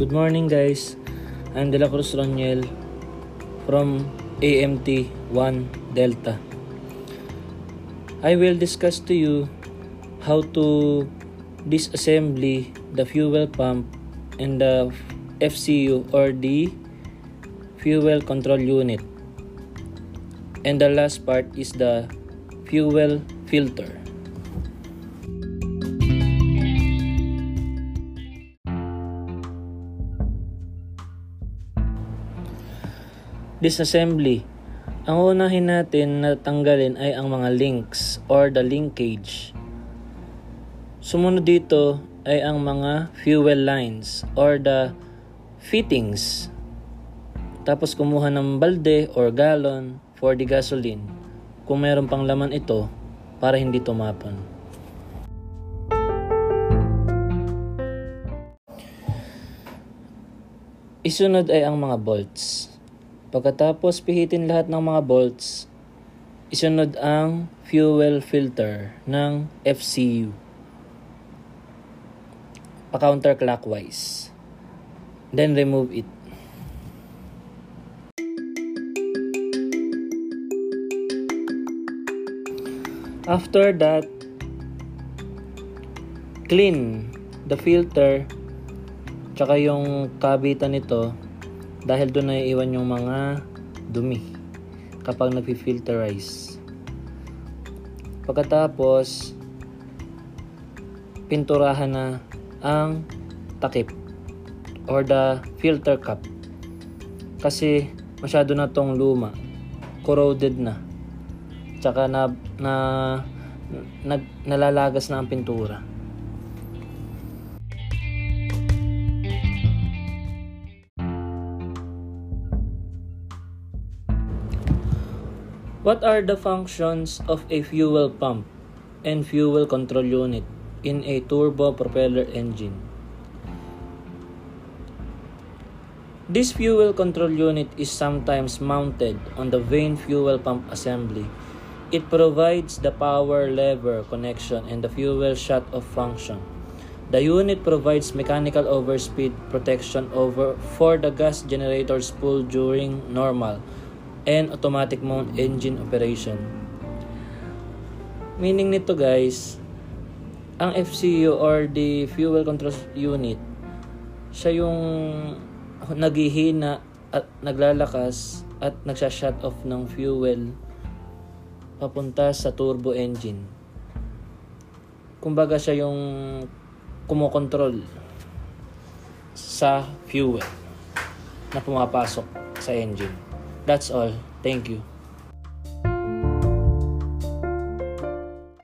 Good morning guys. I'm De La Cruz Roniel from AMT 1 Delta. I will discuss to you how to disassembly the fuel pump and the FCU or the fuel control unit. And the last part is the fuel filter. Disassembly. Ang unahin natin na tanggalin ay ang mga links or the linkage. Sumunod dito ay ang mga fuel lines or the fittings. Tapos kumuha ng balde or gallon for the gasoline kung meron pang laman ito para hindi tumapon. Isunod ay ang mga bolts. Pagkatapos pihitin lahat ng mga bolts, isunod ang fuel filter ng FCU. Pa-counterclockwise. Then remove it. After that, clean the filter tsaka yung kabitan nito dahil doon na iwan yung mga dumi kapag nagfi-filterize. Pagkatapos, pinturahan na ang takip or the filter cap kasi masyado na tong luma. Corroded na. Tsaka na, na, na nalalagas na ang pintura What are the functions of a fuel pump and fuel control unit in a turbo propeller engine? This fuel control unit is sometimes mounted on the vane fuel pump assembly. It provides the power lever connection and the fuel shut-off function. The unit provides mechanical overspeed protection over for the gas generator spool during normal and automatic mount engine operation. Meaning nito guys, ang FCU or the fuel control unit, siya yung naghihina at naglalakas at nagsha-shut off ng fuel papunta sa turbo engine. Kumbaga siya yung kumokontrol sa fuel na pumapasok sa engine. That's all. Thank you.